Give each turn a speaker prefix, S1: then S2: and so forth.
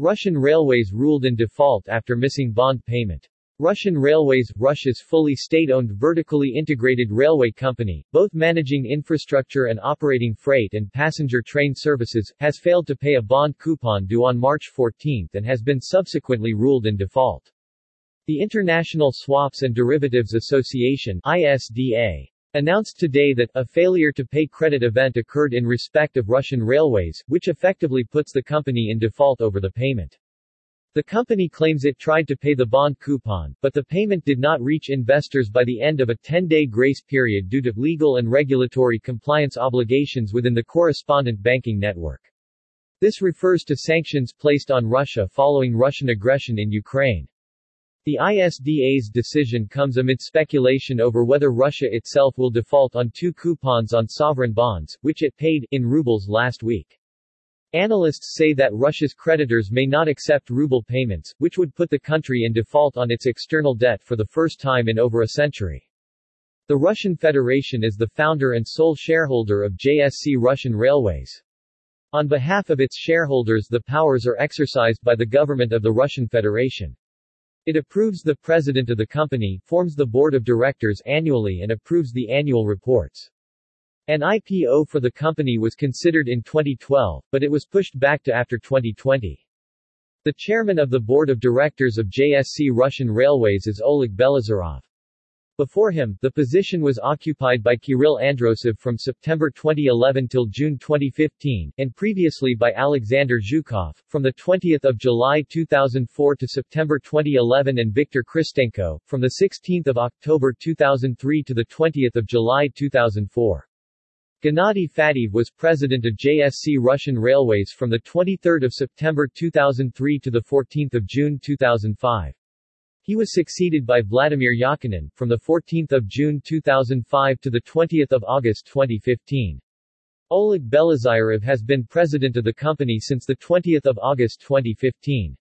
S1: Russian Railways ruled in default after missing bond payment. Russian Railways, Russia's fully state-owned vertically integrated railway company, both managing infrastructure and operating freight and passenger train services, has failed to pay a bond coupon due on March 14 and has been subsequently ruled in default. The International Swaps and Derivatives Association ISDA announced today that a failure to pay credit event occurred in respect of Russian Railways, which effectively puts the company in default over the payment. The company claims it tried to pay the bond coupon, but the payment did not reach investors by the end of a 10-day grace period due to legal and regulatory compliance obligations within the correspondent banking network. This refers to sanctions placed on Russia following Russian aggression in Ukraine. The ISDA's decision comes amid speculation over whether Russia itself will default on two coupons on sovereign bonds, which it paid, in rubles last week. Analysts say that Russia's creditors may not accept ruble payments, which would put the country in default on its external debt for the first time in over a century. The Russian Federation is the founder and sole shareholder of JSC Russian Railways. On behalf of its shareholders the powers are exercised by the government of the Russian Federation. It approves the president of the company, forms the board of directors annually and approves the annual reports. An IPO for the company was considered in 2012, but it was pushed back to after 2020. The chairman of the board of directors of JSC Russian Railways is Oleg Belozerov. Before him, the position was occupied by Kirill Androsov from September 2011 till June 2015, and previously by Alexander Zhukov, from 20 July 2004 to September 2011 and Viktor Khristenko, from 16 October 2003 to 20 July 2004. Gennady Fadeyev was president of JSC Russian Railways from 23 September 2003 to 14 June 2005. He was succeeded by Vladimir Yakunin, from 14 June 2005 to 20 August 2015. Oleg Belozerov has been president of the company since 20 August 2015.